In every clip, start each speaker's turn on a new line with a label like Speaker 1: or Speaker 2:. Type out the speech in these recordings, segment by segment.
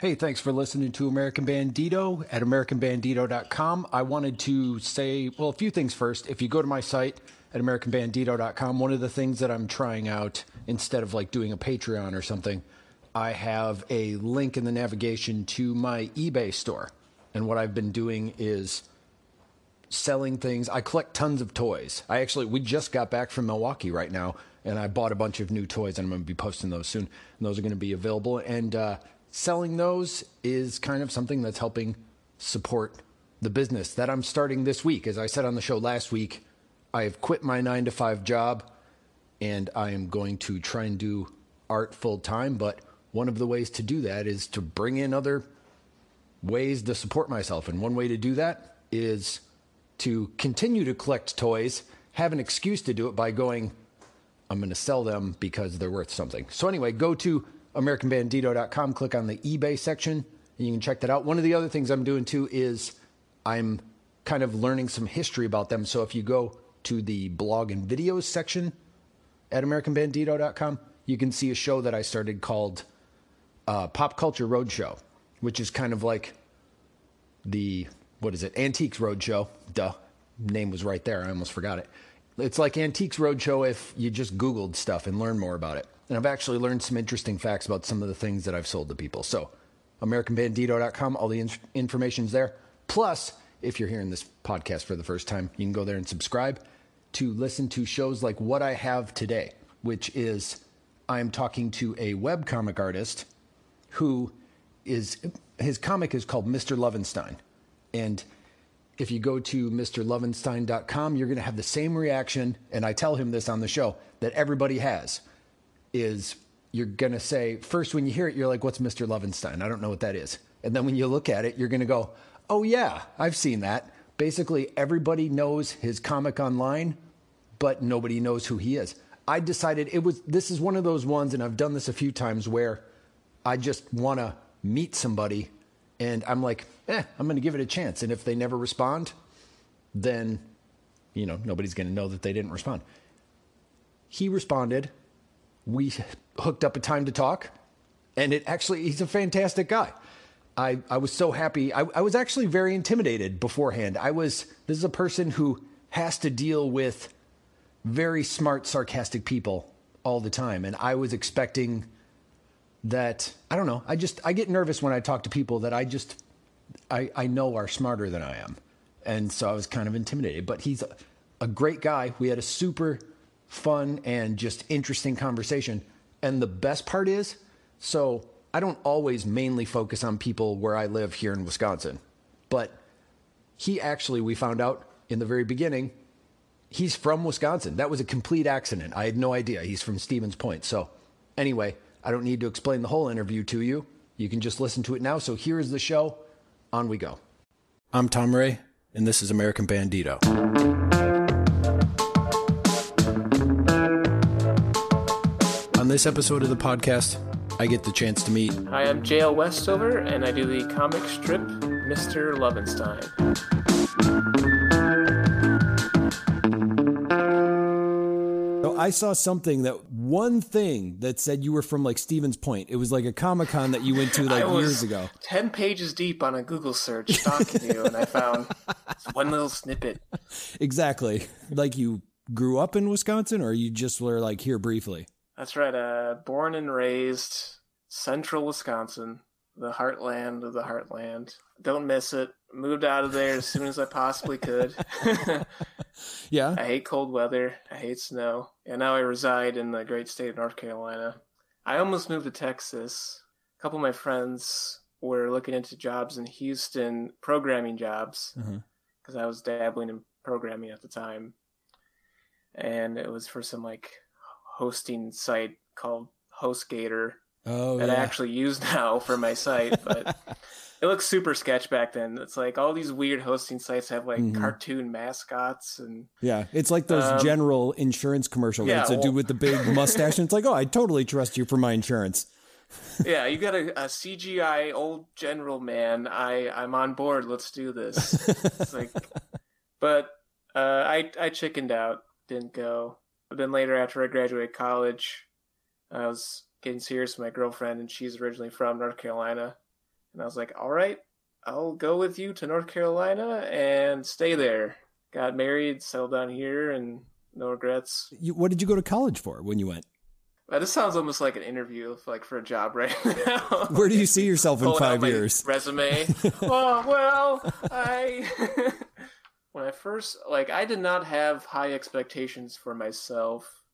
Speaker 1: Hey, thanks for listening to American Bandito at AmericanBandito.com. I wanted to say, well, a few things first. If you go to my site at AmericanBandito.com, one of the things that I'm trying out instead of like doing a Patreon or something, I have a link in the navigation to my eBay store. And what I've been doing is selling things. I collect tons of toys. I actually, we just got back from Milwaukee right now, and I bought a bunch of new toys, and I'm going to be posting those soon. And those are going to be available. And uh, selling those is kind of something that's helping support the business that I'm starting this week. As I said on the show last week, I've quit my nine to five job and I am going to try and do art full time. But one of the ways to do that is to bring in other ways to support myself. And one way to do that is to continue to collect toys, have an excuse to do it by going, I'm going to sell them because they're worth something. So, anyway, go to AmericanBandito.com, click on the eBay section, and you can check that out. One of the other things I'm doing too is I'm kind of learning some history about them. So if you go to the blog and videos section at AmericanBandito.com, you can see a show that I started called uh, Pop Culture Roadshow, which is kind of like the, what is it, Antiques Roadshow. Duh, name was right there. I almost forgot it. It's like Antiques Roadshow if you just Googled stuff and learned more about it. And I've actually learned some interesting facts about some of the things that I've sold to people. So, AmericanBandito.com, all the in- information's there. Plus, if you're hearing this podcast for the first time, you can go there and subscribe to listen to shows like what I have today, which is I'm talking to a web comic artist who is his comic is called Mr. Lovenstein. And if you go to mrlovenstein.com, you're going to have the same reaction. And I tell him this on the show that everybody has is you're going to say, first, when you hear it, you're like, what's Mr. Lovenstein? I don't know what that is. And then when you look at it, you're going to go, oh, yeah, I've seen that. Basically, everybody knows his comic online, but nobody knows who he is. I decided it was, this is one of those ones, and I've done this a few times where I just want to meet somebody and I'm like, eh, I'm going to give it a chance. And if they never respond, then, you know, nobody's going to know that they didn't respond. He responded we hooked up a time to talk, and it actually, he's a fantastic guy. I, I was so happy. I, I was actually very intimidated beforehand. I was, this is a person who has to deal with very smart, sarcastic people all the time. And I was expecting that, I don't know, I just, I get nervous when I talk to people that I just, I, I know are smarter than I am. And so I was kind of intimidated. But he's a, a great guy. We had a super fun and just interesting conversation. And the best part is, so I don't always mainly focus on people where I live here in Wisconsin, but he actually, we found out in the very beginning, he's from Wisconsin. That was a complete accident. I had no idea. He's from Stevens Point. So, anyway, I don't need to explain the whole interview to you. You can just listen to it now. So, here is the show. On we go. I'm Tom Ray, and this is American Bandito. This episode of the podcast, I get the chance to meet.
Speaker 2: Hi, I'm JL Westover, and I do the comic strip Mr. Lovenstein.
Speaker 1: So I saw something that one thing that said you were from like Stevens Point. It was like a Comic Con that you went to like years ago.
Speaker 2: Ten pages deep on a Google search stalking you, and I found one little snippet.
Speaker 1: Exactly. Like you grew up in Wisconsin, or you just were like here briefly.
Speaker 2: That's right. Uh, born and raised central Wisconsin, the heartland of the heartland. Don't miss it. Moved out of there as soon as I possibly could.
Speaker 1: yeah.
Speaker 2: I hate cold weather. I hate snow. And now I reside in the great state of North Carolina. I almost moved to Texas. A couple of my friends were looking into jobs in Houston, programming jobs, because mm-hmm. I was dabbling in programming at the time. And it was for some like hosting site called HostGator
Speaker 1: oh,
Speaker 2: that
Speaker 1: yeah.
Speaker 2: I actually use now for my site, but it looks super sketch back then. It's like all these weird hosting sites have like mm-hmm. cartoon mascots and
Speaker 1: yeah, it's like those um, general insurance commercials. Yeah, it's a well, dude with the big mustache, and it's like, oh, I totally trust you for my insurance.
Speaker 2: yeah, you got a, a, CGI old general man. I I'm on board. Let's do this. it's like, but uh, I I chickened out. Didn't go. But then later, after I graduated college, I was getting serious with my girlfriend, and she's originally from North Carolina. And I was like, all right, I'll go with you to North Carolina and stay there. Got married, settled down here, and no regrets.
Speaker 1: You, what did you go to college for when you went?
Speaker 2: Uh, this sounds almost like an interview, like for a job right now.
Speaker 1: Where do you see yourself in
Speaker 2: Pulling
Speaker 1: five years?
Speaker 2: Resume. oh well, I when I first like I did not have high expectations for myself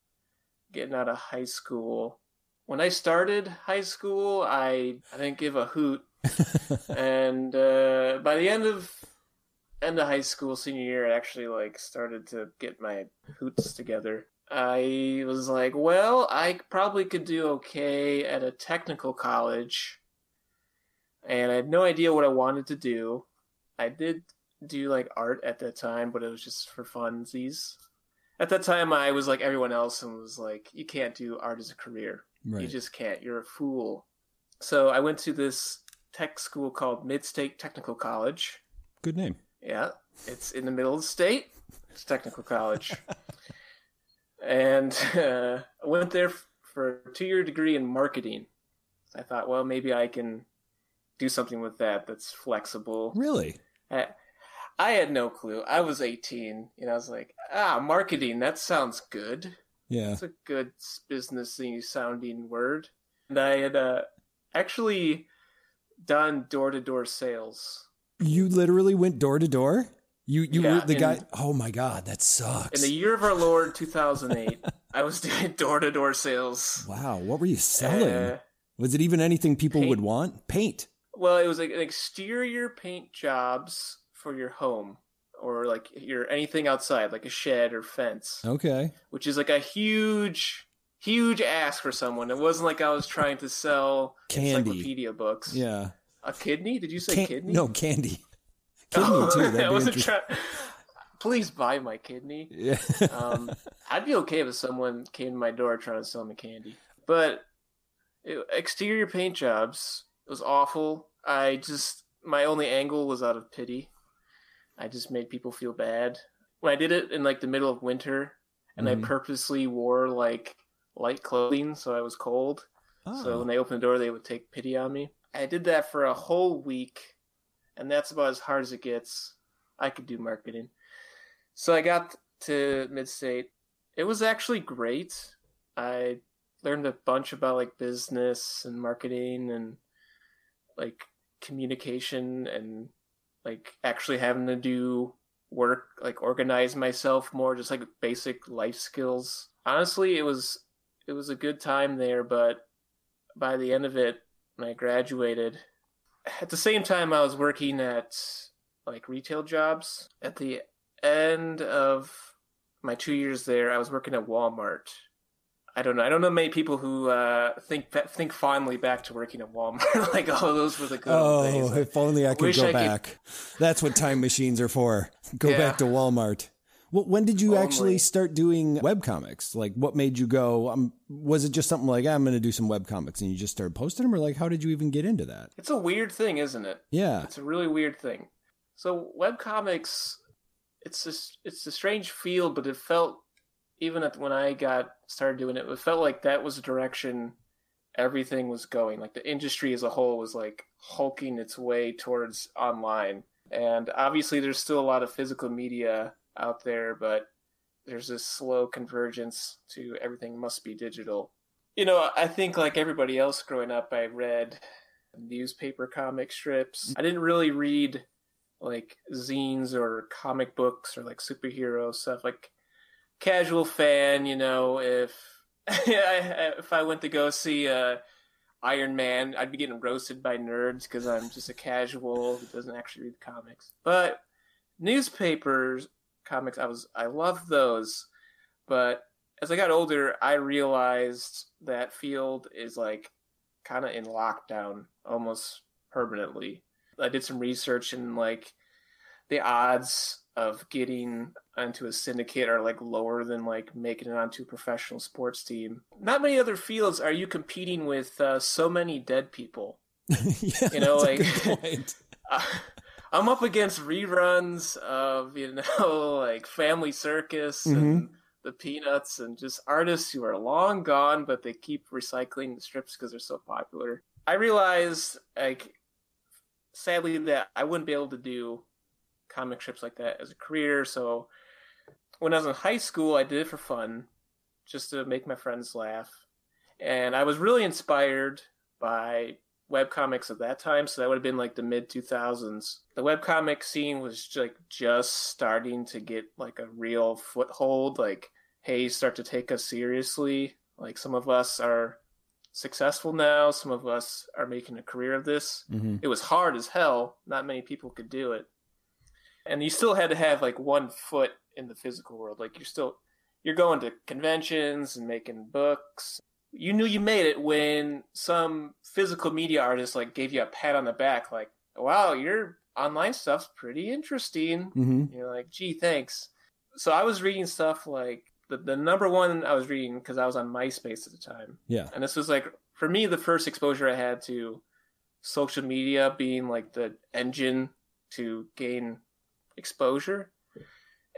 Speaker 2: getting out of high school. When I started high school, I I didn't give a hoot, and uh, by the end of end of high school, senior year, I actually like started to get my hoots together. I was like, well, I probably could do okay at a technical college, and I had no idea what I wanted to do. I did do like art at that time, but it was just for funsies. At that time, I was like everyone else and was like, you can't do art as a career. You just can't. You're a fool. So I went to this tech school called Mid State Technical College.
Speaker 1: Good name.
Speaker 2: Yeah, it's in the middle of the state. It's technical college. and uh, I went there for a two year degree in marketing. I thought, well, maybe I can do something with that that's flexible.
Speaker 1: Really?
Speaker 2: I, I had no clue. I was 18, and I was like, ah, marketing, that sounds good.
Speaker 1: Yeah.
Speaker 2: It's a good businessy sounding word. And I had uh, actually done door to door sales.
Speaker 1: You literally went door to door. You you
Speaker 2: Yeah,
Speaker 1: were the
Speaker 2: in-
Speaker 1: guy. Oh my god, that sucks.
Speaker 2: In the year of our Lord 2008, I was doing door to door sales.
Speaker 1: wow, what were you selling?
Speaker 2: Uh,
Speaker 1: was it even anything people
Speaker 2: paint.
Speaker 1: would want? Paint.
Speaker 2: well, it was like an exterior paint jobs for your home or like your anything outside, like a shed or fence,
Speaker 1: Okay.
Speaker 2: which is like a huge, huge ask for someone. It wasn't like I was trying to sell
Speaker 1: Candy.
Speaker 2: encyclopedia books.
Speaker 1: Yeah.
Speaker 2: A kidney? Did you say
Speaker 1: Can-
Speaker 2: kidney?
Speaker 1: No candy. Kidney
Speaker 2: Oh,
Speaker 1: too. That'd
Speaker 2: I wasn't trying. Please buy my kidney.
Speaker 1: Yeah.
Speaker 2: Um, I'd be okay if someone came to my door trying to sell me candy. But it, exterior paint jobs was awful. I just my only angle was out of pity. I just made people feel bad. When I did it in like the middle of winter, and
Speaker 1: Mhm.
Speaker 2: I purposely wore like light clothing so I was cold. So
Speaker 1: Oh.
Speaker 2: when they opened the door, they would take pity on me. I did that for a whole week, and that's about as hard as it gets. I could do marketing. So I got to Mid State. It was actually great. I learned a bunch about like business and marketing and like communication and like actually having to do work, like organize myself more, just like basic life skills. Honestly, it was it was a good time there, but by the end of it, when I graduated, at the same time I was working at like retail jobs. At the end of my two years there, I was working at Walmart. I don't know. I don't know many people who uh, think think fondly back to working at Walmart. like, oh, those were the good
Speaker 1: Oh,
Speaker 2: days.
Speaker 1: if only I could
Speaker 2: wish
Speaker 1: go
Speaker 2: I could-
Speaker 1: back. That's what time machines are for. Go
Speaker 2: Yeah.
Speaker 1: back to Walmart. Well, when did you actually start doing web comics? Like, what made you go? Um, was it just something like I'm going to do some web comics, and you just started posting them, or like how did you even get into that?
Speaker 2: It's a weird thing, isn't it?
Speaker 1: Yeah,
Speaker 2: It's a really weird thing. So webcomics, it's just it's a strange field, but it felt even at, when I got started doing it, it felt like that was the direction everything was going. Like the industry as a whole was like hulking its way towards online, and obviously there's still a lot of physical media out there, but there's this slow convergence to everything must be digital. You know, I think like everybody else growing up, I read newspaper comic strips. I didn't really read like zines or comic books or like superhero stuff. Like casual fan, you know, if if I went to go see uh, Iron Man, I'd be getting roasted by nerds because I'm just a casual who doesn't actually read the comics. But newspapers, comics, I was I loved those, but as I got older, I realized that field is like kind of in lockdown almost permanently. I did some research and like the odds of getting onto a syndicate are like lower than like making it onto a professional sports team. Not many other fields are you competing with uh, so many dead people.
Speaker 1: yeah,
Speaker 2: You know, like-. Uh, I'm up against reruns of you know like Family Circus and the Peanuts and just artists who are long gone, but they keep recycling the strips because they're so popular. I realized like sadly that I wouldn't be able to do comic strips like that as a career. So when I was in high school, I did it for fun, just to make my friends laugh. And I was really inspired by webcomics at that time. So that would have been like the mid 2000s. The webcomic scene was like just starting to get like a real foothold. Like, hey, start to take us seriously. Like some of us are successful now. Some of us are making a career of this.
Speaker 1: Mm-hmm.
Speaker 2: It was hard as hell. Not many people could do it. And you still had to have like one foot in the physical world. Like you're still you're going to conventions and making books. You knew you made it when some physical media artist like gave you a pat on the back like, "Wow, your online stuff's pretty interesting."
Speaker 1: Mm-hmm.
Speaker 2: You're like, "Gee, thanks." So I was reading stuff like the, the number one I was reading because I was on MySpace at the time.
Speaker 1: Yeah.
Speaker 2: And this was like for me the first exposure I had to social media being like the engine to gain exposure.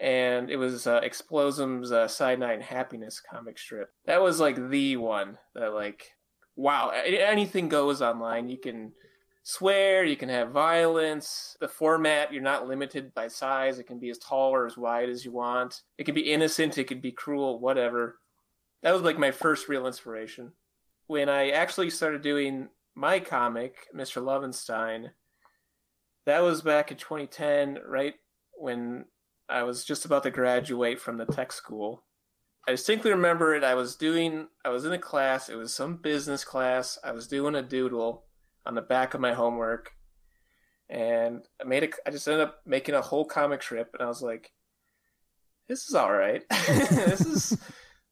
Speaker 2: And it was uh, Explosm's uh, Cyanide Happiness comic strip. That was like the one that like, wow, anything goes online. You can swear, you can have violence. The format, you're not limited by size. It can be as tall or as wide as you want. It can be innocent, it could be cruel, whatever. That was like my first real inspiration. When I actually started doing my comic, Mr. Lovenstein, that was back in 2010, right when I was just about to graduate from the tech school. I distinctly remember it. I was doing, I was in a class, it was some business class. I was doing a doodle on the back of my homework. And I made a, I just ended up making a whole comic strip, and I was like, this is all right. this is,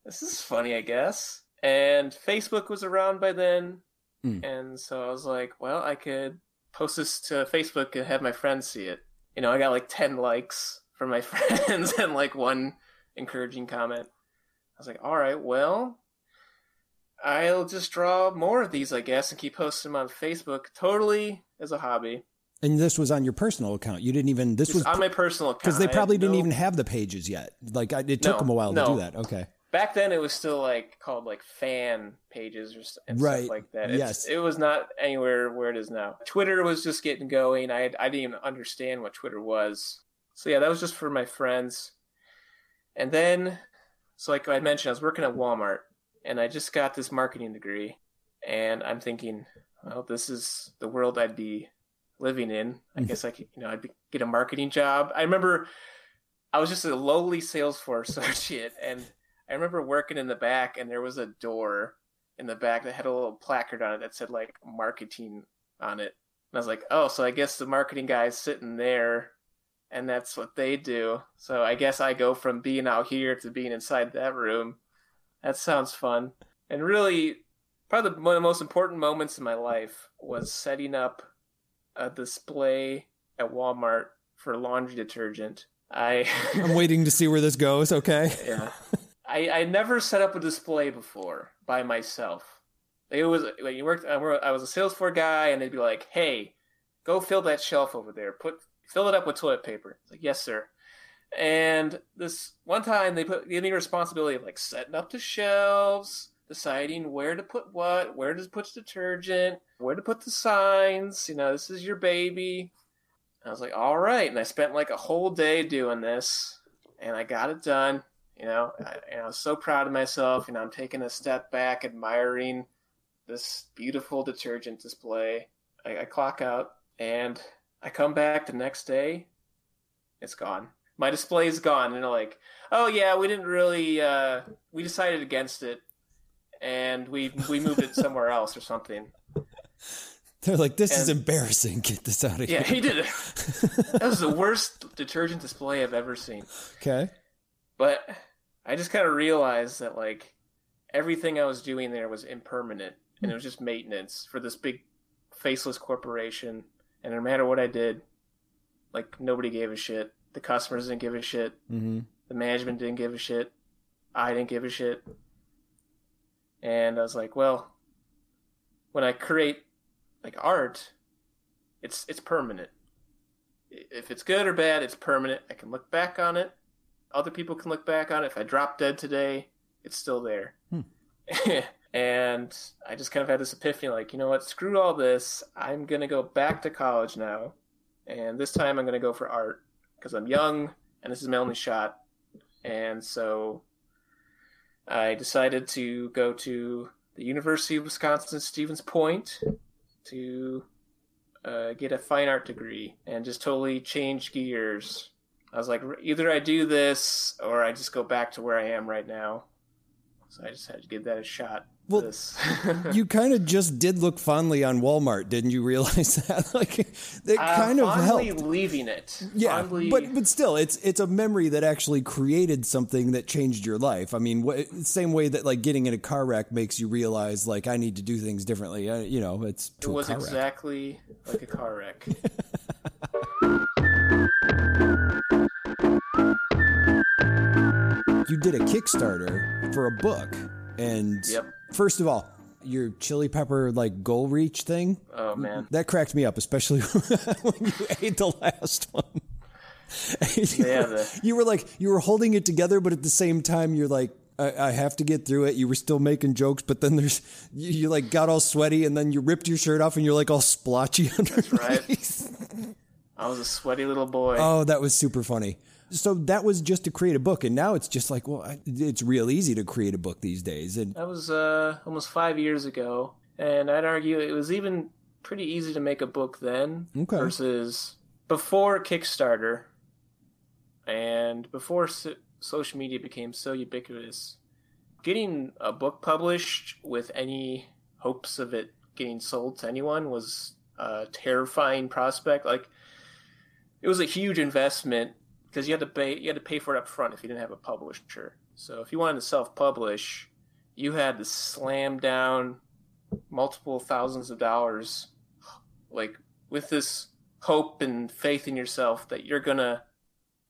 Speaker 2: this is funny, I guess. And Facebook was around by then.
Speaker 1: Mm.
Speaker 2: And so I was like, well, I could post this to Facebook and have my friends see it. You know, I got like 10 likes from my friends and like one encouraging comment. I was like, all right, well, I'll just draw more of these, I guess, and keep posting them on Facebook totally as a hobby.
Speaker 1: And this was on your personal account. You didn't even. This
Speaker 2: Just
Speaker 1: was
Speaker 2: on my personal account.
Speaker 1: because they probably didn't
Speaker 2: no-
Speaker 1: even have the pages yet. Like I, it took
Speaker 2: No,
Speaker 1: them a while to
Speaker 2: no.
Speaker 1: do that. Okay.
Speaker 2: Back then it was still like called like fan pages or and
Speaker 1: Right.
Speaker 2: stuff like that. It's,
Speaker 1: Yes.
Speaker 2: it was not anywhere where it is now. Twitter was just getting going. I I didn't even understand what Twitter was. So yeah, that was just for my friends. And then, so like I mentioned, I was working at Walmart, and I just got this marketing degree, and I'm thinking, well, this is the world I'd be living in. I
Speaker 1: Mhm.
Speaker 2: guess I could, you know, I'd be, get a marketing job. I remember I was just a lowly sales floor associate, and I remember working in the back, and there was a door in the back that had a little placard on it that said like marketing on it. And I was like, oh, so I guess the marketing guy's sitting there, and that's what they do. So I guess I go from being out here to being inside that room. That sounds fun. And really, probably one of the most important moments in my life was setting up a display at Walmart for laundry detergent. I
Speaker 1: I'm waiting to see where this goes. Okay.
Speaker 2: yeah. I, I never set up a display before by myself. It was when you worked. I was a sales floor guy, and they'd be like, "Hey, go fill that shelf over there. Put fill it up with toilet paper." It's like, "Yes, sir." And this one time, they put gave me responsibility of like setting up the shelves, deciding where to put what, where to put detergent, where to put the signs. You know, this is your baby. I was like, "All right," and I spent like a whole day doing this, and I got it done. You know, I, and I was so proud of myself. You know, I'm taking a step back, admiring this beautiful detergent display. I, I clock out, and I come back the next day. It's gone. My display is gone, and they're like, "Oh yeah, we didn't really. Uh, we decided against it, and we we moved it somewhere else or something."
Speaker 1: They're like, this is embarrassing. Get this out of
Speaker 2: Yeah,
Speaker 1: here.
Speaker 2: Yeah, he did it. That was the worst detergent display I've ever seen.
Speaker 1: Okay.
Speaker 2: But I just kind of realized that like everything I was doing there was impermanent and it was just maintenance for this big faceless corporation. And no matter what I did, like nobody gave a shit. The customers didn't give a shit.
Speaker 1: Mm-hmm.
Speaker 2: The management didn't give a shit. I didn't give a shit. And I was like, well, when I create like art, it's it's permanent. If it's good or bad, it's permanent. I can look back on it. Other people can look back on it. If I drop dead today, it's still there.
Speaker 1: Hmm.
Speaker 2: And I just kind of had this epiphany like, you know what, screw all this. I'm going to go back to college now. And this time I'm going to go for art because I'm young and this is my only shot. And so I decided to go to the University of Wisconsin Stevens Point to uh, get a fine art degree and just totally change gears. I was like, either I do this or I just go back to where I am right now. So I just had to give that a shot.
Speaker 1: Well, you kind of just did look fondly on Walmart, didn't you realize that? like it uh, kind of helped.
Speaker 2: leaving it.
Speaker 1: Yeah,
Speaker 2: fondly...
Speaker 1: but but still, it's it's a memory that actually created something that changed your life. I mean, wh- same way that like getting in a car wreck makes you realize like I need to do things differently. Uh, you know, it's
Speaker 2: it was exactly like a car wreck.
Speaker 1: you did a Kickstarter for a book, and
Speaker 2: yep.
Speaker 1: first of all, your chili pepper like goal reach thing.
Speaker 2: Oh man,
Speaker 1: that cracked me up, especially when you ate the last one. you, yeah, the... you were like you were holding it together, but at the same time, you're like, I, I, have to get through it. You were still making jokes, but then there's you, you, like got all sweaty, and then you ripped your shirt off, and you're like all splotchy underneath.
Speaker 2: That's right. I was a sweaty little boy.
Speaker 1: Oh, that was super funny. So that was just to create a book, and now it's just like, well, it's real easy to create a book these days. And
Speaker 2: that was uh, almost five years ago, and I'd argue it was even pretty easy to make a book then okay. versus before Kickstarter and before so- social media became so ubiquitous. Getting a book published with any hopes of it getting sold to anyone was a terrifying prospect. Like it was a huge investment because you had to pay you had to pay for it up front if you didn't have a publisher. So if you wanted to self-publish, you had to slam down multiple thousands of dollars, like with this hope and faith in yourself that you're gonna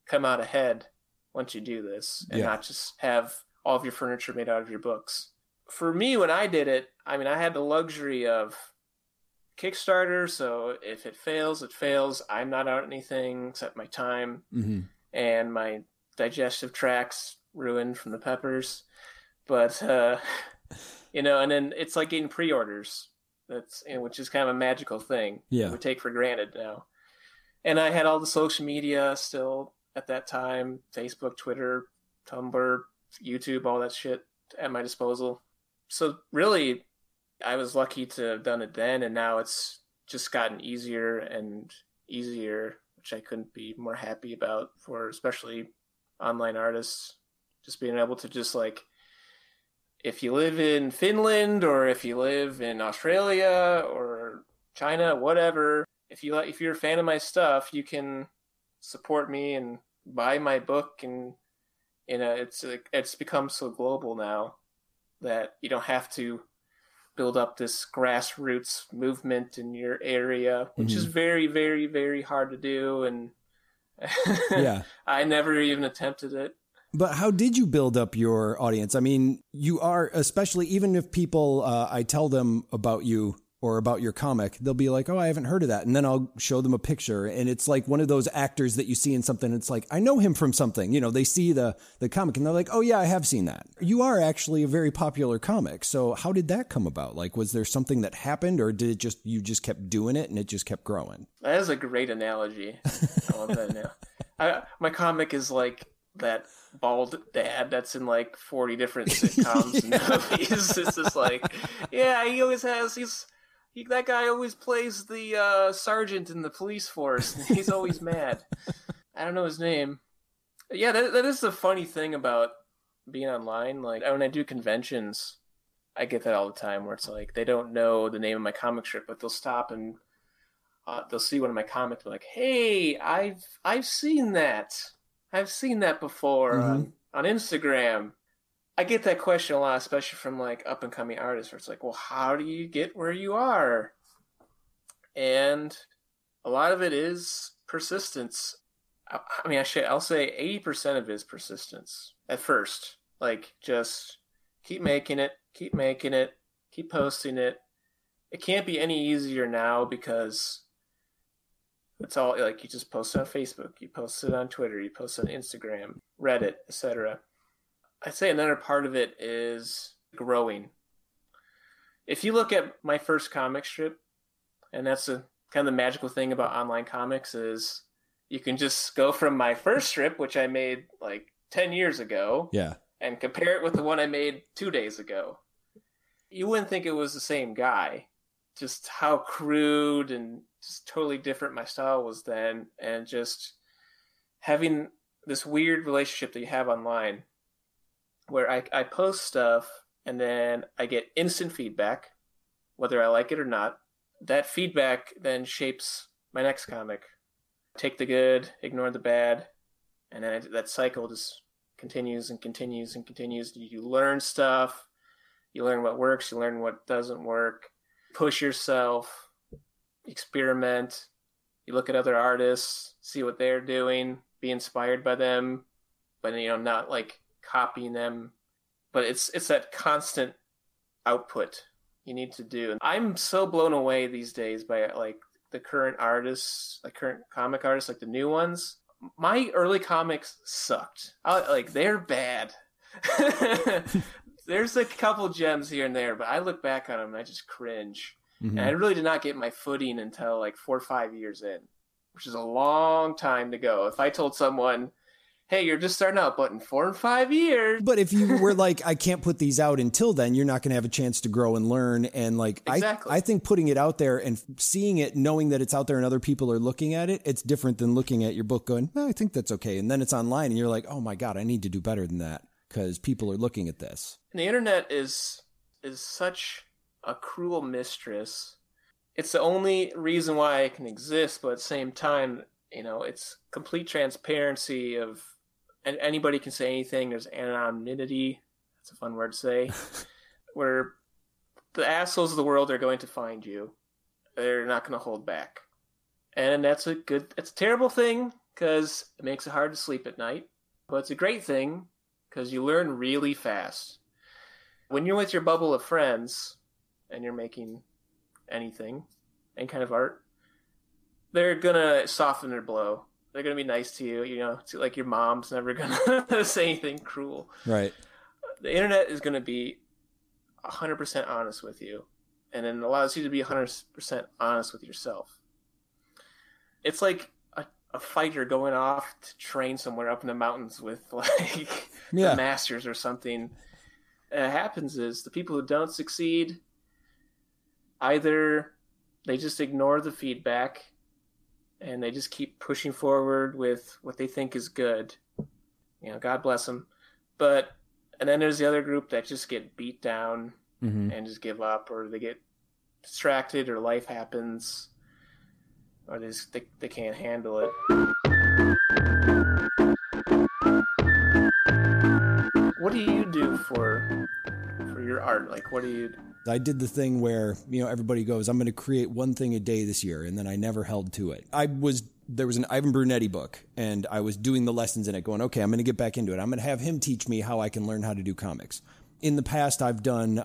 Speaker 2: come out ahead once you do this, and yeah. not just have all of your furniture made out of your books. For me, when I did it, I mean, I had the luxury of Kickstarter, so if it fails, it fails. I'm not out anything except my time. Mm-hmm and my digestive tracts ruined from the peppers. But uh, you know, and then it's like getting pre-orders. That's you know, which is kind of a magical thing.
Speaker 1: Yeah,
Speaker 2: we take for granted now. And I had all the social media still at that time: Facebook, Twitter, Tumblr, YouTube, all that shit at my disposal. So really, I was lucky to have done it then, and now it's just gotten easier and easier which I couldn't be more happy about for especially online artists. Just being able to just like, if you live in Finland or if you live in Australia or China, whatever, if you like, if you're a fan of my stuff, you can support me and buy my book and you uh, know it's like it's become so global now that you don't have to build up this grassroots movement in your area, which mm-hmm. is very, very, very hard to do. And
Speaker 1: yeah,
Speaker 2: I never even attempted it.
Speaker 1: But how did you build up your audience? I mean, you are, especially even if people, uh, I tell them about you or about your comic, they'll be like, "Oh, I haven't heard of that," and then I'll show them a picture, and it's like one of those actors that you see in something. It's like I know him from something. You know, they see the the comic and they're like, "Oh yeah, I have seen that." You are actually a very popular comic. So how did that come about? Like, was there something that happened, or did it just you just kept doing it and it just kept growing?
Speaker 2: That is a great analogy. I love that now. I, my comic is like that bald dad that's in like 40 different sitcoms yeah. and movies. It's just like, yeah, he always has, he's, he, that guy always plays the uh, sergeant in the police force. And he's always mad. I don't know his name. Yeah, that, that is the funny thing about being online. Like when I do conventions, I get that all the time where it's like they don't know the name of my comic strip, but they'll stop and uh, they'll see one of my comics, be like, "Hey, I've I've seen that. I've seen that before mm-hmm. on, on Instagram." I get that question a lot, especially from like up and coming artists, where it's like, well, how do you get where you are? And a lot of it is persistence. I mean, I should, I'll say 80% of it is persistence at first. Like, just keep making it, keep making it, keep posting it. It can't be any easier now because it's all like you just post it on Facebook, you post it on Twitter, you post it on Instagram, Reddit, etc I'd say another part of it is growing. if you look at my first comic strip, and that's a kind of the magical thing about online comics is you can just go from my first strip, which I made like 10 years ago,
Speaker 1: Yeah.
Speaker 2: and compare it with the one I made two days ago. You wouldn't think it was the same guy. Just how crude and just totally different my style was then, and just having this weird relationship that you have online where I, I post stuff and then I get instant feedback, whether I like it or not. That feedback then shapes my next comic. Take the good, ignore the bad, and then that cycle just continues and continues and continues. You learn stuff, you learn what works, you learn what doesn't work, push yourself, experiment. You look at other artists, see what they're doing, be inspired by them, but you know, not like copying them. But it's it's that constant output you need to do. And I'm so blown away these days by like the current artists, like current comic artists, like the new ones. My early comics sucked. I, like they're bad. There's a couple gems here and there, but I look back on them and I just cringe.
Speaker 1: Mhm.
Speaker 2: And I really did not get my footing until like four or five years in, which is a long time to go. If I told someone, hey, you're just starting out, but in four and five years,
Speaker 1: But if you were like, I can't put these out until then, you're not going to have a chance to grow and learn. And like,
Speaker 2: Exactly.
Speaker 1: I, I think putting it out there and seeing it, knowing that it's out there and other people are looking at it, it's different than looking at your book going, "Eh, I think that's okay. And then it's online and you're like, oh my God, I need to do better than that because people are looking at this.
Speaker 2: And the internet is is such a cruel mistress. It's the only reason why it can exist, but at the same time, you know, it's complete transparency of and anybody can say anything. There's anonymity. That's a fun word to say. where the assholes of the world are going to find you. They're not going to hold back. And that's a good That's a terrible thing cuz it makes it hard to sleep at night, but it's a great thing because you learn really fast. When you're with your bubble of friends and you're making anything, any kind of art, they're gonna soften their blow. They're gonna be nice to you. You know, like your mom's never gonna say anything cruel.
Speaker 1: Right.
Speaker 2: The internet is gonna be 100% honest with you, and then allows you to be 100% honest with yourself. It's like a, a fighter going off to train somewhere up in the mountains with like
Speaker 1: Yeah.
Speaker 2: the masters or something. What happens is the people who don't succeed either they just ignore the feedback and they just keep pushing forward with what they think is good. You know, God bless them. But and then there's the other group that just get beat down
Speaker 1: hmm
Speaker 2: and just give up or they get distracted or life happens or they just they, they can't handle it what do you do for for your art like what do you
Speaker 1: I did the thing where, you know, everybody goes, I'm going to create one thing a day this year. And then I never held to it. I was, there was an Ivan Brunetti book and I was doing the lessons in it going, okay, I'm going to get back into it. I'm going to have him teach me how I can learn how to do comics. In the past, I've done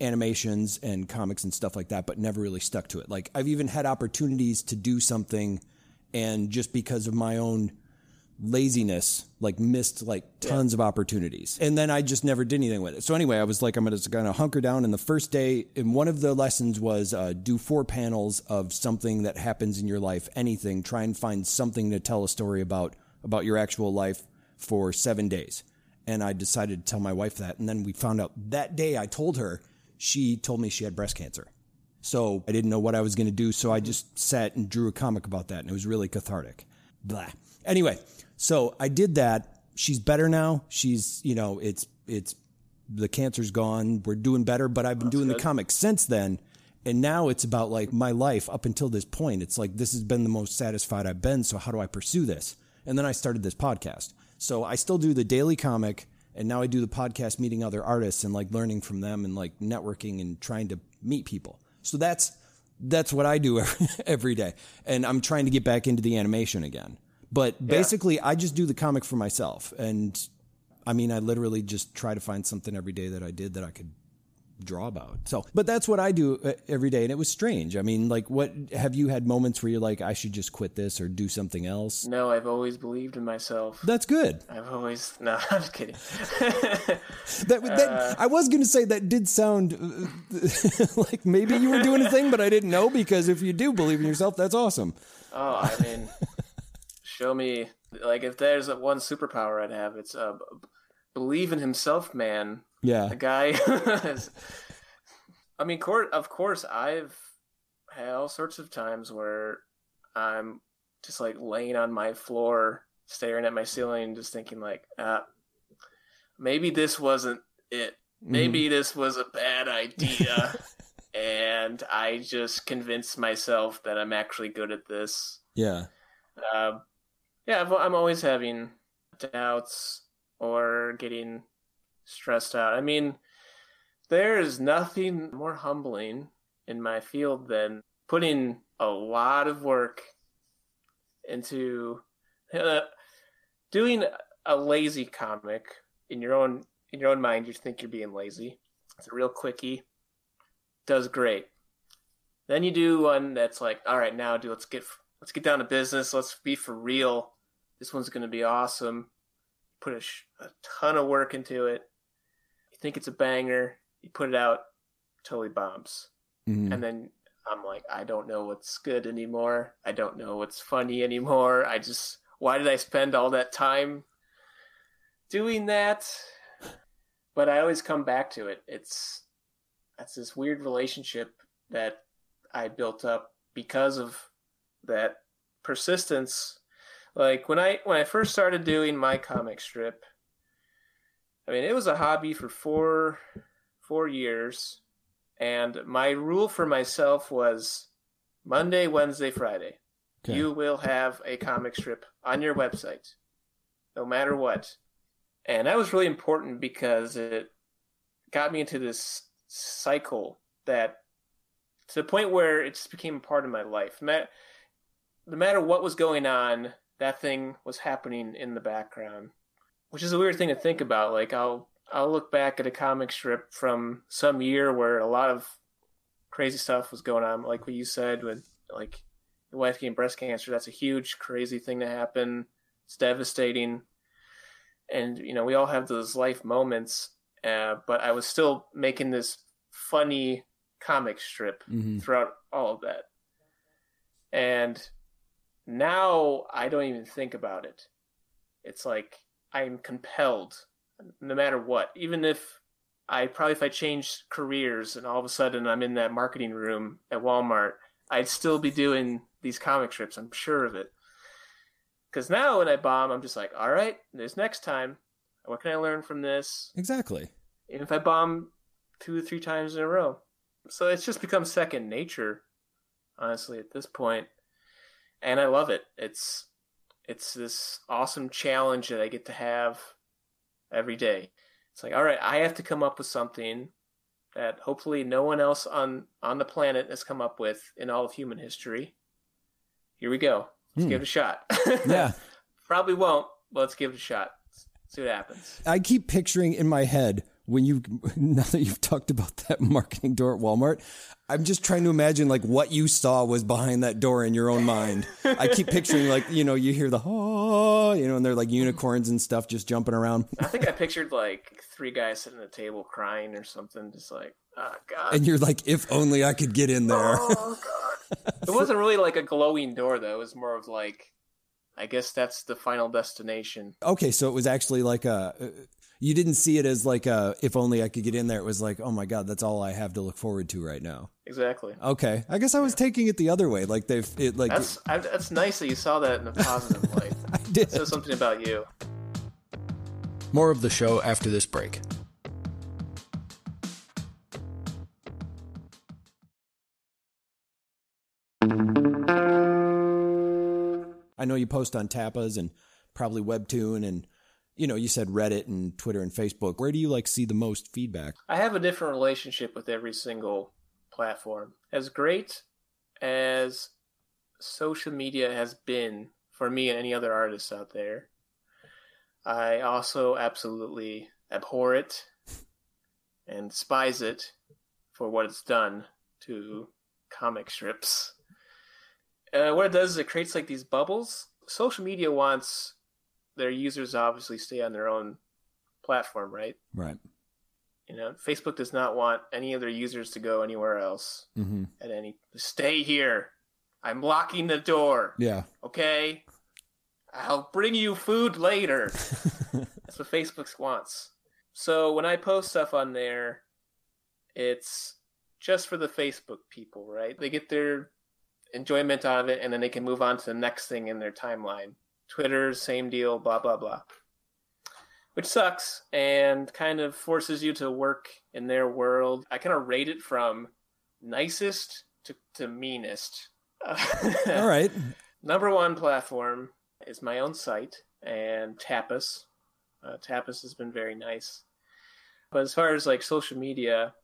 Speaker 1: animations and comics and stuff like that, but never really stuck to it. Like I've even had opportunities to do something and just because of my own laziness, like missed like tons of opportunities. And then I just never did anything with it. So anyway, I was like, I'm kind of hunker down. And the first day, and one of the lessons was uh, do four panels of something that happens in your life, anything. Try and find something to tell a story about about your actual life for seven days. And I decided to tell my wife that. And then we found out that day I told her, she told me she had breast cancer. So I didn't know what I was to do. So I just sat and drew a comic about that. And it was really cathartic. Blah. Anyway, so I did that. She's better now. She's, you know, it's, it's, the cancer's gone. We're doing better, but I've been doing the comics since then. And now it's about like my life up until this point. It's like this has been the most satisfied I've been. So how do I pursue this? And then I started this podcast. So I still do the daily comic and now I do the podcast meeting other artists and like learning from them and like networking and trying to meet people. So that's that's what I do every, every day. And I'm trying to get back into the animation again. But basically I just do the comic for myself and I mean I literally just try to find something every day that I did that I could draw about. So, but that's what I do uh, every day, and it was strange. I mean, like, what have you had moments where you're like, I should just quit this or do something else?
Speaker 2: No, I've always believed in myself.
Speaker 1: That's good.
Speaker 2: I've always no, I'm just kidding.
Speaker 1: that, that uh, I was going to say that did sound like maybe you were doing a thing, but I didn't know because if you do believe in yourself, that's awesome.
Speaker 2: Oh, I mean, show me like if there's one superpower I'd have, it's uh, believe in himself, man.
Speaker 1: Yeah,
Speaker 2: the guy. I mean, of course, I've had all sorts of times where I'm just like laying on my floor, staring at my ceiling, just thinking like, ah, maybe this wasn't it. Mm-hmm. Maybe mm. this was a bad idea. and I just convinced myself that I'm actually good at this.
Speaker 1: Yeah.
Speaker 2: Uh, yeah, I'm always having doubts or getting stressed out. I mean, there is nothing more humbling in my field than putting a lot of work into uh, doing a lazy comic in your own in your own mind. You think you're being lazy. It's a real quickie. Does great. Then you do one that's like, all right, now do let's get let's get down to business. Let's be for real this one's going to be awesome. put a, sh- a ton of work into it. You think it's a banger. You put it out, totally bombs. Mm-hmm. And then I'm like, I don't know what's good anymore. I don't know what's funny anymore. I just, why did I spend all that time doing that? But I always come back to it. It's, that's this weird relationship that I built up because of that persistence like when I when I first started doing my comic strip, I mean it was a hobby for four four years, and my rule for myself was Monday, Wednesday, Friday. Okay. You will have a comic strip on your website, no matter what. And that was really important because it got me into this cycle that to the point where it just became a part of my life. No matter what was going on, that thing was happening in the background, which is a weird thing to think about. Like I'll I'll look back at a comic strip from some year where a lot of crazy stuff was going on, like what you said with like your wife getting breast cancer. That's a huge, crazy thing to happen. It's devastating, and you know we all have those life moments. Uh, but I was still making this funny comic strip mm-hmm. throughout all of that, and now I don't even think about it. It's like I'm compelled, no matter what. Even if I probably if I change careers and all of a sudden I'm in that marketing room at Walmart, I'd still be doing these comic strips. I'm sure of it. Because now when I bomb, I'm just like, all right, this next time, what can I learn from this?
Speaker 1: Exactly.
Speaker 2: Even if I bomb two or three times in a row. So it's just become second nature, honestly, at this point and I love it. It's it's this awesome challenge that I get to have every day. It's like, all right, I have to come up with something that hopefully no one else on on the planet has come up with in all of human history. Here we go. Let's hmm. give it a shot.
Speaker 1: yeah.
Speaker 2: Probably won't, but let's give it a shot. See what happens.
Speaker 1: I keep picturing in my head when you now that you've talked about that marketing door at Walmart, I'm just trying to imagine like what you saw was behind that door in your own mind. I keep picturing like you know you hear the oh you know and they're like unicorns and stuff just jumping around.
Speaker 2: I think I pictured like three guys sitting at a table crying or something, just like oh god.
Speaker 1: And you're like, if only I could get in there.
Speaker 2: Oh god. it wasn't really like a glowing door though. It was more of like I guess that's the final destination.
Speaker 1: Okay, so it was actually like a you didn't see it as like a if only I could get in there. It was like, oh my god, that's all I have to look forward to right now.
Speaker 2: Exactly.
Speaker 1: Okay, I guess I was yeah. taking it the other way. Like they've it like
Speaker 2: that's I, that's nice that you saw that in a positive light. I did. It says something about you.
Speaker 3: More of the show after this break.
Speaker 1: I know you post on Tapas and probably Webtoon and you know, you said Reddit and Twitter and Facebook. Where do you like see the most feedback?
Speaker 2: I have a different relationship with every single platform. As great as social media has been for me and any other artists out there, I also absolutely abhor it and despise it for what it's done to comic strips. Uh, what it does is it creates like these bubbles. Social media wants their users obviously stay on their own platform, right?
Speaker 1: Right.
Speaker 2: You know, Facebook does not want any of their users to go anywhere else
Speaker 1: Mm-hmm.
Speaker 2: at any. Stay here. I'm locking the door.
Speaker 1: Yeah.
Speaker 2: Okay. I'll bring you food later. That's what Facebook wants. So when I post stuff on there, it's just for the Facebook people, right? They get their enjoyment out of it and then they can move on to the next thing in their timeline. Twitter, same deal, blah, blah, blah. Which sucks and kind of forces you to work in their world. I kind of rate it from nicest to, to meanest.
Speaker 1: All right.
Speaker 2: Number one platform is my own site and Tapas. Uh, Tapas has been very nice. But as far as like social media,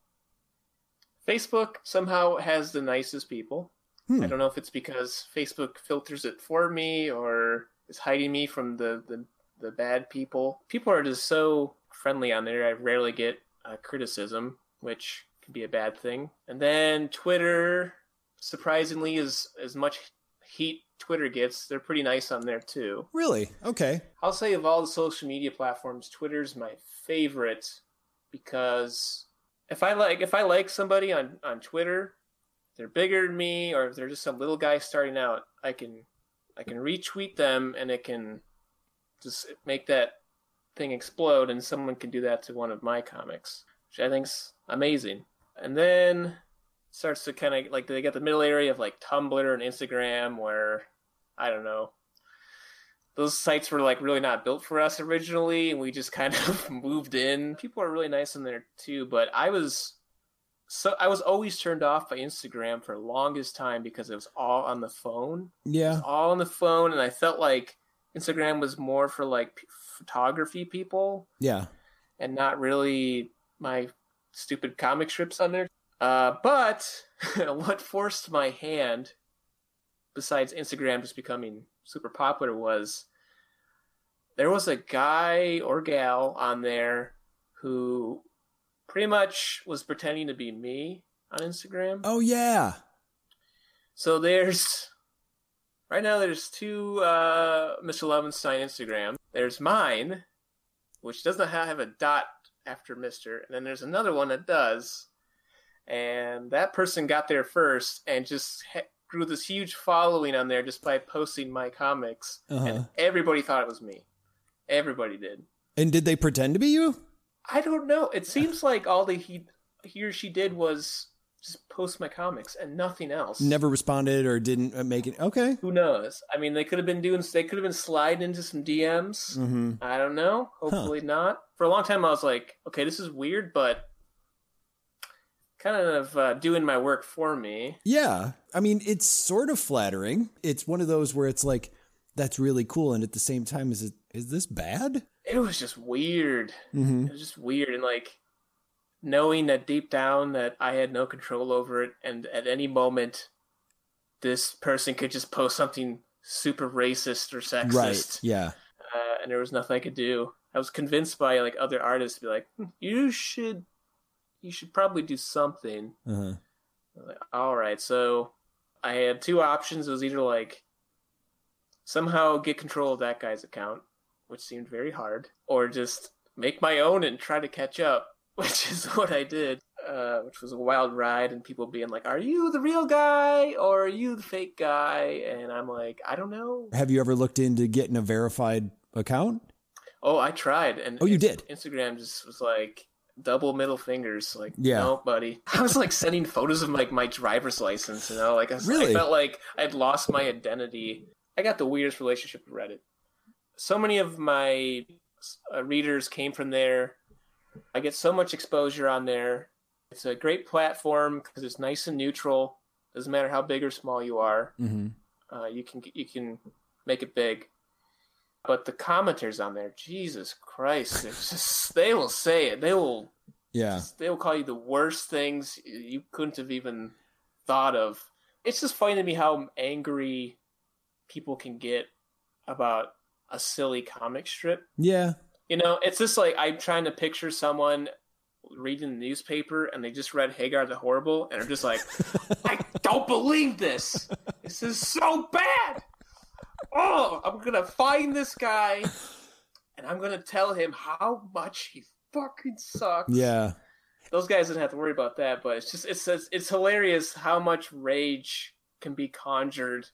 Speaker 2: Facebook somehow has the nicest people.
Speaker 1: Hmm.
Speaker 2: I don't know if it's because Facebook filters it for me or is hiding me from the, the, the bad people. People are just so friendly on there. I rarely get uh, criticism, which can be a bad thing. And then Twitter, surprisingly, is as much heat Twitter gets. They're pretty nice on there too.
Speaker 1: Really? Okay.
Speaker 2: I'll say of all the social media platforms, Twitter's my favorite because if I like if I like somebody on on Twitter, they're bigger than me, or if they're just some little guy starting out, I can I can retweet them and it can just make that thing explode, and someone can do that to one of my comics, which I think's amazing. And then starts to kind of like they get the middle area of like Tumblr and Instagram, where I don't know those sites were like really not built for us originally and we just kind of moved in people are really nice in there too but i was so i was always turned off by instagram for the longest time because it was all on the phone
Speaker 1: Yeah.
Speaker 2: all on the phone and i felt like instagram was more for like p- photography people
Speaker 1: Yeah.
Speaker 2: and not really my stupid comic strips on there. Uh, but what forced my hand, besides Instagram just becoming super popular, was there was a guy or gal on there who pretty much was pretending to be me on Instagram.
Speaker 1: Oh yeah.
Speaker 2: So there's right now there's two uh, Mr. Lovenstein Instagram. There's mine, which doesn't have a dot after Mr. And then there's another one that does. And that person got there first and just ha- grew this huge following on there just by posting my comics.
Speaker 1: Uh-huh.
Speaker 2: And everybody thought it was me. Everybody did.
Speaker 1: And did they pretend to be you?
Speaker 2: I don't know. It seems like all that he he or she did was just post my comics and nothing else.
Speaker 1: Never responded or didn't uh, make it. Okay.
Speaker 2: Who knows? I mean, they could have been doing. They could have been sliding into some DMs.
Speaker 1: Mm-hmm.
Speaker 2: I don't know. Hopefully not. For a long time, I was like, okay, this is weird, but kind of uh, doing my work for me.
Speaker 1: Yeah. I mean, it's sort of flattering. It's one of those where it's like, that's really cool. And at the same time, is it, is this bad?
Speaker 2: It was just weird.
Speaker 1: Mm-hmm.
Speaker 2: It was just weird, and like knowing that deep down that I had no control over it, and at any moment, this person could just post something super racist or sexist.
Speaker 1: Right. Yeah.
Speaker 2: uh, and there was nothing I could do. I was convinced by like other artists to be like, "Hmm, you should, you should probably do something.
Speaker 1: Uh-huh.
Speaker 2: Like, all right, so I had two options. It was either like somehow get control of that guy's account, which seemed very hard, or just make my own and try to catch up, which is what I did. Uh, which was a wild ride, and people being like, "Are you the real guy or are you the fake guy?" And I'm like, "I don't know."
Speaker 1: Have you ever looked into getting a verified account?
Speaker 2: Oh, I tried, and
Speaker 1: Oh, you did?
Speaker 2: Instagram just was like double middle fingers, like
Speaker 1: Yeah.
Speaker 2: no, buddy. I was like sending photos of like my driver's license, you know, like I, was- I
Speaker 1: Really?
Speaker 2: felt like I'd lost my identity. I got the weirdest relationship with Reddit. So many of my uh, readers came from there. I get so much exposure on there. It's a great platform because it's nice and neutral. Doesn't matter how big or small you are
Speaker 1: Mm-hmm.
Speaker 2: uh, you can you can make it big. But the commenters on there, Jesus Christ, just, they will say it. They will
Speaker 1: Yeah.
Speaker 2: they will call you the worst things you couldn't have even thought of. It's just funny to me how angry people can get about a silly comic strip.
Speaker 1: Yeah.
Speaker 2: You know, it's just like I'm trying to picture someone reading the newspaper and they just read Hagar the Horrible and are just like, I don't believe this. This is so bad. Oh, I'm gonna find this guy and I'm gonna tell him how much he fucking sucks.
Speaker 1: Yeah.
Speaker 2: Those guys didn't have to worry about that, but it's just it's it's, it's hilarious how much rage can be conjured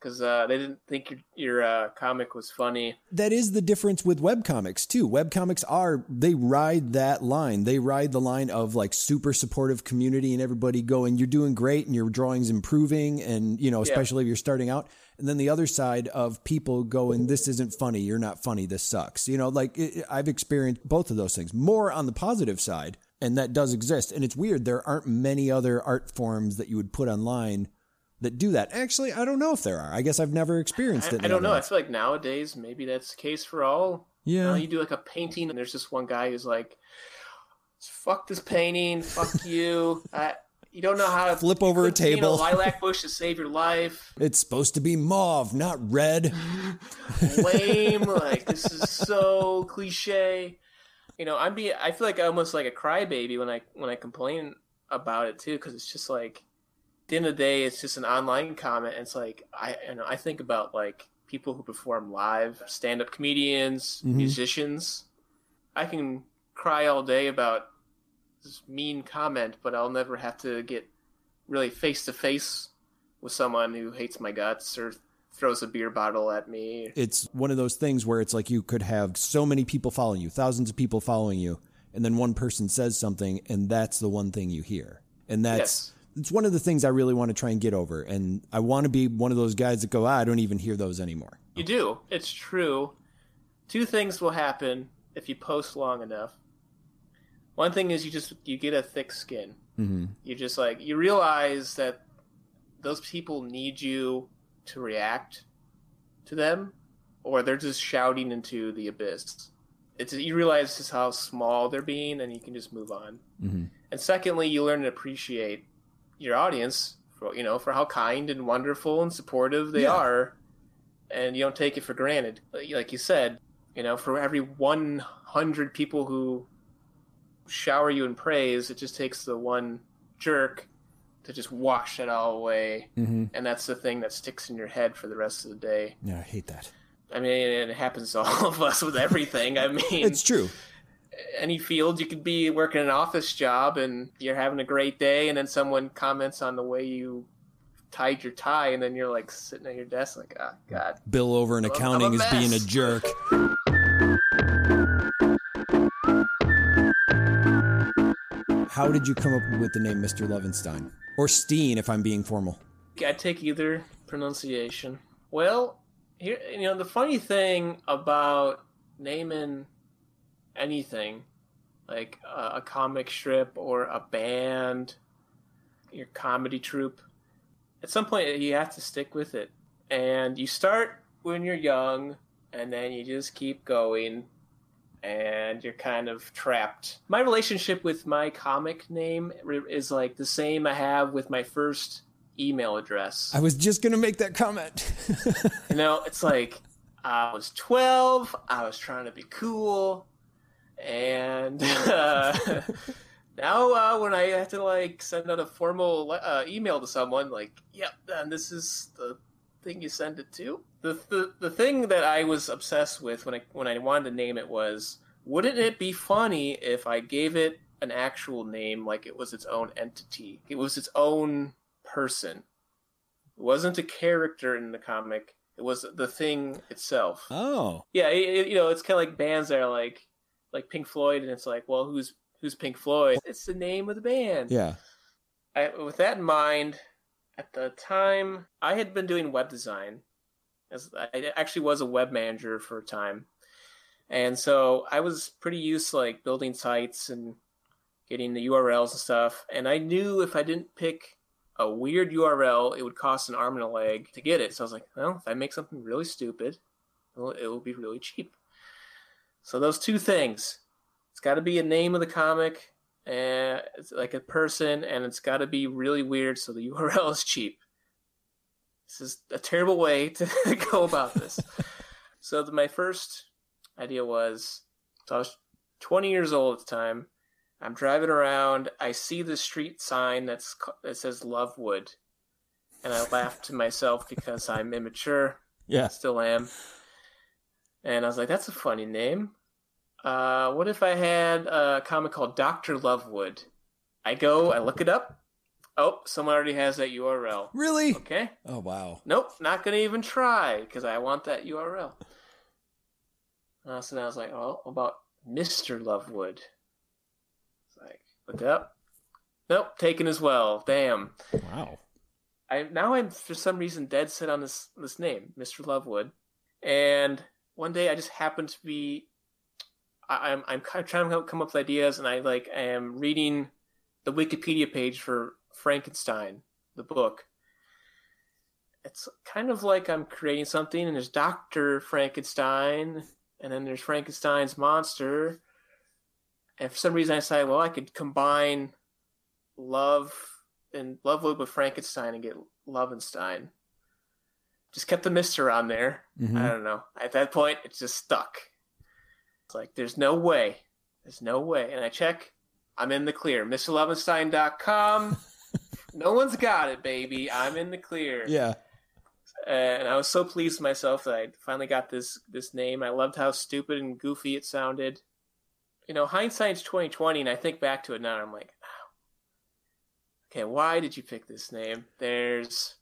Speaker 2: because uh, they didn't think your, your uh, comic was funny.
Speaker 1: That is the difference with webcomics too. Webcomics are they ride that line. They ride the line of like super supportive community and everybody going, "You're doing great," and your drawing's improving, and you know, especially yeah. if you're starting out. And then the other side of people going, "This isn't funny. You're not funny. This sucks." You know, like it, I've experienced both of those things. More on the positive side, and that does exist. And it's weird. There aren't many other art forms that you would put online that do that. Actually, I don't know if there are. I guess I've never experienced it.
Speaker 2: I, I don't know. I feel like nowadays maybe that's the case for all.
Speaker 1: Yeah.
Speaker 2: You, know, you do like a painting, and there's just one guy who's like, "Fuck this painting. Fuck you. I, you don't know how to
Speaker 1: flip over a table.
Speaker 2: A lilac bush to save your life.
Speaker 1: It's supposed to be mauve, not red.
Speaker 2: Lame. like this is so cliche. You know, I'm be. I feel like almost like a crybaby when I when I complain about it too, because it's just like the end of the day, it's just an online comment. it's like I, you know, I think about like people who perform live, stand-up comedians, mm-hmm. musicians. I can cry all day about this mean comment, but I'll never have to get really face to face with someone who hates my guts or throws a beer bottle at me.
Speaker 1: It's one of those things where it's like you could have so many people following you, thousands of people following you, and then one person says something, and that's the one thing you hear. And that's yes it's one of the things I really want to try and get over. And I want to be one of those guys that go, ah, I don't even hear those anymore.
Speaker 2: You do. It's true. Two things will happen if you post long enough. One thing is you just you get a thick skin. Mm-hmm. You just like you realize that those people need you to react to them, or they're just shouting into the abyss. It's you realize just how small they're being, and you can just move on. Mm-hmm. And secondly, you learn to appreciate your audience for you know for how kind and wonderful and supportive they yeah. are and you don't take it for granted. Like you said you know for every 100 people who shower you in praise it just takes the one jerk to just wash it all away. Mm-hmm. and that's the thing that sticks in your head for the rest of the day.
Speaker 1: Yeah i hate that.
Speaker 2: I mean it happens to all of us with everything. I mean
Speaker 1: it's true
Speaker 2: any field. You could be working an office job and you're having a great day, and then someone comments on the way you tied your tie, and then you're like sitting at your desk, like, oh, God.
Speaker 1: Bill over in accounting is being a jerk. How did you come up with the name Mr. Lovenstein? Or Steen, if I'm being formal?
Speaker 2: I take either pronunciation. Well, here, you know, the funny thing about naming anything, like a, a comic strip or a band, your comedy troupe, at some point you have to stick with it. And you start when you're young, and then you just keep going, and you're kind of trapped. My relationship with my comic name is like the same I have with my first email address.
Speaker 1: I was just going to make that comment.
Speaker 2: you know, it's like I was 12, I was trying to be cool, and uh, now uh, when I have to like send out a formal uh, email to someone, like, yep, and this is the thing you send it to. The, the the thing that I was obsessed with when I when I wanted to name it was, wouldn't it be funny if I gave it an actual name, like it was its own entity, it was its own person. It wasn't a character in the comic. It was the thing itself.
Speaker 1: Oh,
Speaker 2: yeah. It, you know, it's kind of like bands that are like like Pink Floyd, and it's like, well, who's who's Pink Floyd? It's the name of the band.
Speaker 1: Yeah.
Speaker 2: I, with that in mind, at the time, I had been doing web design. As I actually was a web manager for a time, and so I was pretty used to like building sites and getting the URLs and stuff. And I knew if I didn't pick a weird URL, it would cost an arm and a leg to get it. So I was like, well, if I make something really stupid, it will, it will be really cheap. So those two things. It's got to be a name of the comic, and it's like a person, and it's got to be really weird so the URL is cheap. This is a terrible way to go about this. so the, my first idea was, so I was 20 years old at the time. I'm driving around. I see the street sign that's that says Lovewood, and I laugh to myself because I'm immature.
Speaker 1: Yeah.
Speaker 2: Still am. And I was like, that's a funny name. Uh, what if I had a comic called Doctor Lovewood? I go, I look it up. Oh, someone already has that URL.
Speaker 1: Really?
Speaker 2: Okay.
Speaker 1: Oh wow.
Speaker 2: Nope, not gonna even try because I want that URL. Uh, so then I was like, oh, about Mr. Lovewood. It's like, look it up. Nope, taken as well. Damn.
Speaker 1: Wow.
Speaker 2: I now I'm for some reason dead set on this this name, Mr. Lovewood. And one day I just happened to be I, I'm I'm trying to come up with ideas, and I like I am reading the Wikipedia page for Frankenstein, the book. It's kind of like I'm creating something, and there's Doctor Frankenstein, and then there's Frankenstein's monster. And for some reason, I decided, well, I could combine love and love with Frankenstein and get Lovenstein. Just kept the Mister on there.
Speaker 1: Mhm.
Speaker 2: I don't know. At that point, it just stuck. It's like there's no way. There's no way. And I check. I'm in the clear. MrLovenstein.com. no one's got it, baby. I'm in the clear.
Speaker 1: Yeah.
Speaker 2: And I was so pleased with myself that I finally got this this name. I loved how stupid and goofy it sounded. You know, hindsight's twenty twenty, and I think back to it now. I'm like, okay, why did you pick this name? There's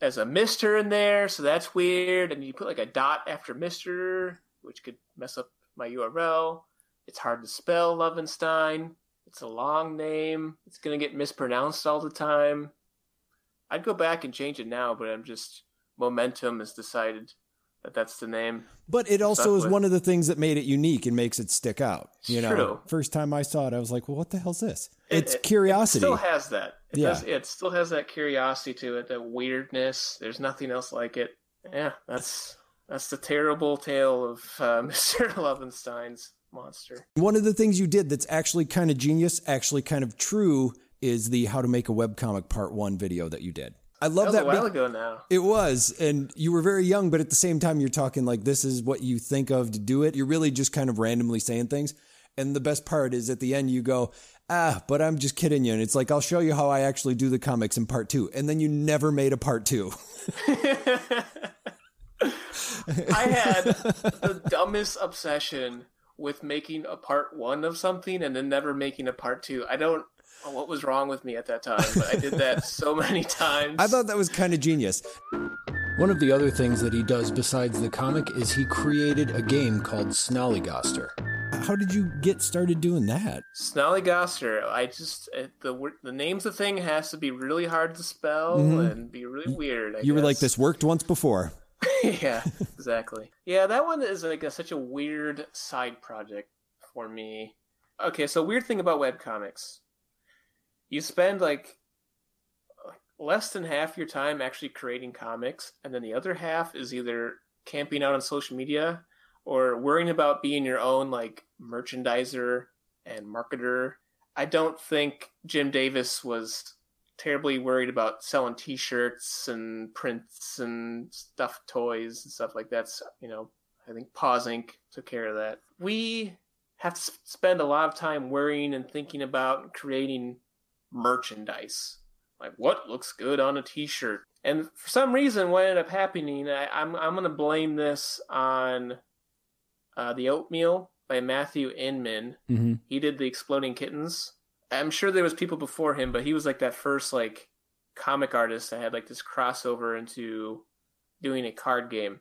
Speaker 2: there's a Mister in there, so that's weird. And you put like a dot after Mister, which could mess up my URL. It's hard to spell Lovenstein. It's a long name. It's gonna get mispronounced all the time. I'd go back and change it now, but I'm just momentum has decided that that's the name.
Speaker 1: But it also is
Speaker 2: with-
Speaker 1: one of the things that made it unique and makes it stick out. You know,
Speaker 2: true.
Speaker 1: first time I saw it, I was like, "Well, what the hell's this?"
Speaker 2: It-
Speaker 1: It's
Speaker 2: it-
Speaker 1: curiosity.
Speaker 2: It still has that. It
Speaker 1: Yeah.
Speaker 2: does. It still has that curiosity to it, that weirdness. There's nothing else like it. Yeah, that's that's the terrible tale of uh, Mr. Lovenstein's monster.
Speaker 1: One of the things you did that's actually kind of genius, actually kind of true, is the how to make a webcomic part one video that you did. I
Speaker 2: That
Speaker 1: love
Speaker 2: was
Speaker 1: that.
Speaker 2: a while ago now.
Speaker 1: It was, and you were very young, but at the same time, you're talking like this is what you think of to do it. You're really just kind of randomly saying things. And the best part is at the end, you go, ah, but I'm just kidding you. And it's like, I'll show you how I actually do the comics in part two. And then you never made a part two.
Speaker 2: I had the dumbest obsession with making a part one of something and then never making a part two. I don't what was wrong with me at that time, but I did that so many times.
Speaker 1: I thought that was kind of genius.
Speaker 3: One of the other things that he does besides the comic is he created a game called Snollygoster.
Speaker 1: How did you get started doing that?
Speaker 2: Snollygoster. I just the the name's the thing has to be really hard to spell
Speaker 1: Mhm.
Speaker 2: and be really weird. I
Speaker 1: You were like, this worked once before.
Speaker 2: yeah, exactly. Yeah, that one is like a, such a weird side project for me. Okay, so weird thing about webcomics. You spend like less than half your time actually creating comics, and then the other half is either camping out on social media or worrying about being your own like merchandiser and marketer. I don't think Jim Davis was terribly worried about selling t-shirts and prints and stuffed toys and stuff like that. So, you know, I think Paws Inc. took care of that. We have to spend a lot of time worrying and thinking about creating merchandise. Like what looks good on a t-shirt. And for some reason what ended up happening, I, I'm I'm gonna blame this on uh, the oatmeal by Matthew Inman.
Speaker 1: Mm-hmm.
Speaker 2: He did the Exploding Kittens. I'm sure there was people before him, but he was like that first like comic artist that had like this crossover into doing a card game.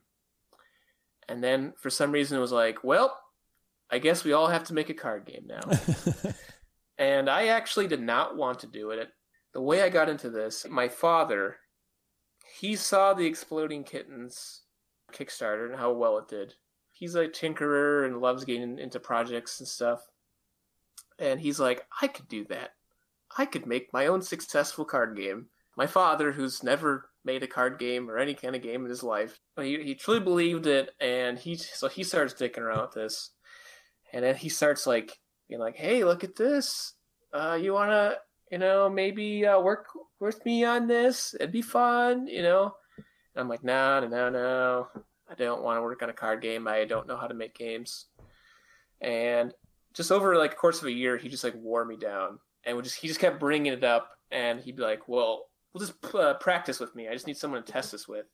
Speaker 2: And then for some reason it was like, well, I guess we all have to make a card game now. and I actually did not want to do it. The way I got into this, my father, he saw the Exploding Kittens Kickstarter and how well it did. He's a tinkerer and loves getting into projects and stuff. And he's like, I could do that. I could make my own successful card game. My father, who's never made a card game or any kind of game in his life, he, he truly believed it, and he so he starts dicking around with this, and then he starts like being like, "Hey, look at this! Uh, you wanna, you know, maybe uh, work with me on this? It'd be fun, you know." And I'm like, "No, no, no, no! I don't want to work on a card game. I don't know how to make games." And just over like course of a year, he just like wore me down, and would just he just kept bringing it up, and he'd be like, "Well, we'll just uh, practice with me. I just need someone to test this with."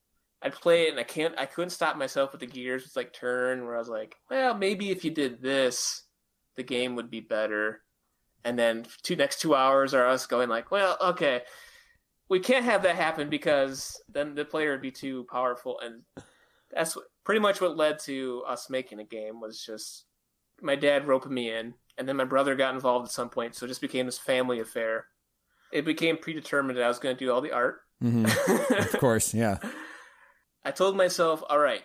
Speaker 2: I'd play it, and I can't, I couldn't stop myself with the gears. It's like turn where I was like, "Well, maybe if you did this, the game would be better." And then two next two hours are us going like, "Well, okay." We can't have that happen because then the player would be too powerful, and that's pretty much what led to us making a game. Was just my dad roping me in, and then my brother got involved at some point, so it just became this family affair. It became predetermined that I was going to do all the art.
Speaker 1: Mm-hmm. of course, yeah.
Speaker 2: I told myself, all right,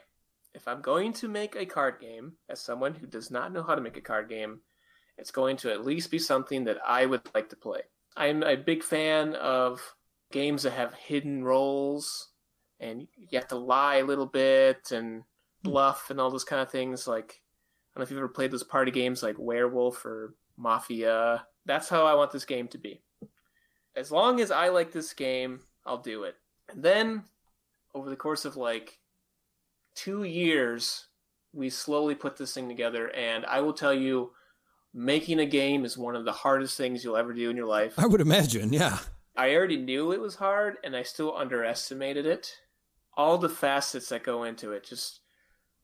Speaker 2: if I'm going to make a card game, as someone who does not know how to make a card game, it's going to at least be something that I would like to play. I'm a big fan of games that have hidden roles, and you have to lie a little bit and bluff and all those kind of things. Like I don't know if you've ever played those party games like Werewolf or Mafia. That's how I want this game to be. As long as I like this game, I'll do it. And then, over the course of like two years, we slowly put this thing together. And I will tell you, making a game is one of the hardest things you'll ever do in your life.
Speaker 1: I would imagine, yeah.
Speaker 2: I already knew it was hard, and I still underestimated it. All the facets that go into it, just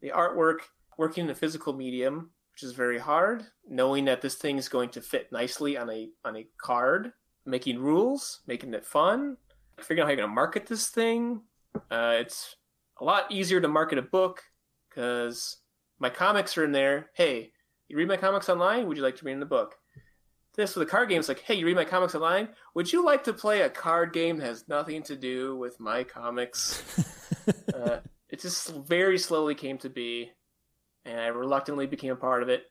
Speaker 2: the artwork, working in a physical medium, which is very hard, knowing that this thing is going to fit nicely on a on a card, making rules, making it fun, figuring out how you're going to market this thing. Uh, it's a lot easier to market a book because my comics are in there. Hey, you read my comics online? Would you like to read in the book? This with a card game, it's like, hey, you read my comics online? Would you like to play a card game that has nothing to do with my comics? uh, it just very slowly came to be and I reluctantly became a part of it.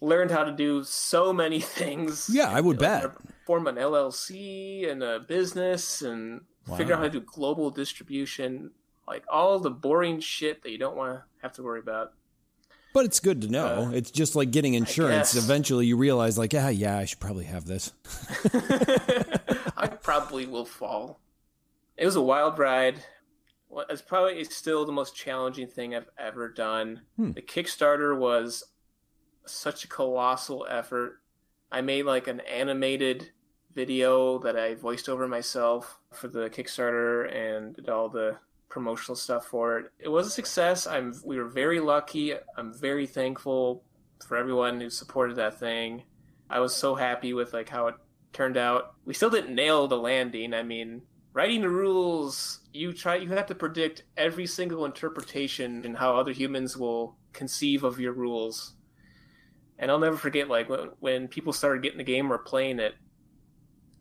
Speaker 2: Learned how to do so many things.
Speaker 1: Yeah, I would bet.
Speaker 2: Form an LLC and a business and wow. figure out how to do global distribution. Like all the boring shit that you don't want to have to worry about.
Speaker 1: But it's good to know. Uh, it's just like getting insurance. Eventually, you realize, like, yeah, yeah, I should probably have this.
Speaker 2: I probably will fall. It was a wild ride well, it's probably still the most challenging thing I've ever done. Hmm. The Kickstarter was such a colossal effort. I made like an animated video that I voiced over myself for the Kickstarter and did all the promotional stuff for it. It was a success. I'm we were very lucky. I'm very thankful for everyone who supported that thing. I was so happy with like how it turned out. We still didn't nail the landing. I mean, writing the rules you try you have to predict every single interpretation and how other humans will conceive of your rules and i'll never forget like when, when people started getting the game or playing it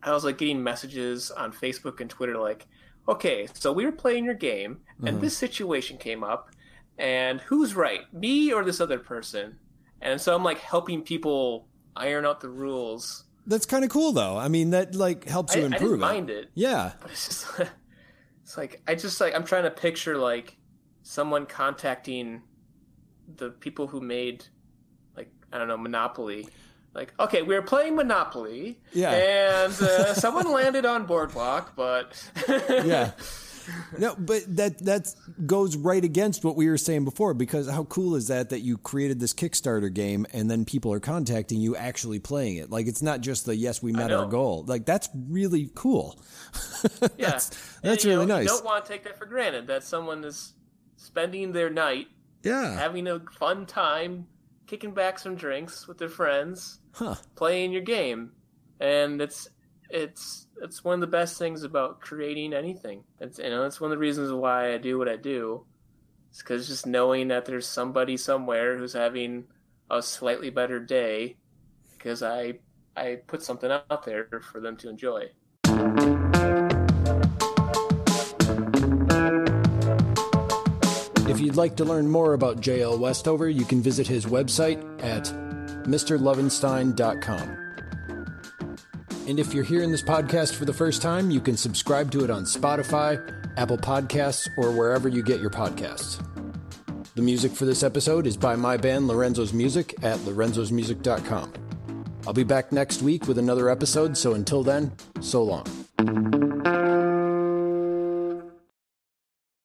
Speaker 2: i was like getting messages on facebook and twitter like okay so we were playing your game and mm-hmm. this situation came up and who's right me or this other person and so i'm like helping people iron out the rules
Speaker 1: that's kind of cool, though. I mean, that like helps you
Speaker 2: I,
Speaker 1: improve.
Speaker 2: I didn't it. mind it.
Speaker 1: Yeah,
Speaker 2: but it's just it's like I just like I'm trying to picture like someone contacting the people who made like I don't know Monopoly. Like, okay, we were playing Monopoly,
Speaker 1: yeah,
Speaker 2: and uh, someone landed on Boardwalk, but
Speaker 1: yeah, no, but that that goes right against what we were saying before. Because how cool is that that you created this Kickstarter game and then people are contacting you actually playing it? Like it's not just the yes, we met our goal. Like that's really cool.
Speaker 2: yeah,
Speaker 1: that's, that's really
Speaker 2: know,
Speaker 1: nice.
Speaker 2: You don't want to take that for granted that someone is spending their night,
Speaker 1: yeah,
Speaker 2: having a fun time, kicking back some drinks with their friends,
Speaker 1: huh.
Speaker 2: playing your game, and it's it's it's one of the best things about creating anything. It's you know it's one of the reasons why I do what I do. It's because just knowing that there's somebody somewhere who's having a slightly better day because I I put something out there for them to enjoy.
Speaker 3: If you'd like to learn more about JL Westover, you can visit his website at mrlovenstein.com. And if you're hearing this podcast for the first time, you can subscribe to it on Spotify, Apple Podcasts, or wherever you get your podcasts. The music for this episode is by my band Lorenzo's Music at lorenzosmusic.com. I'll be back next week with another episode, so until then, so long.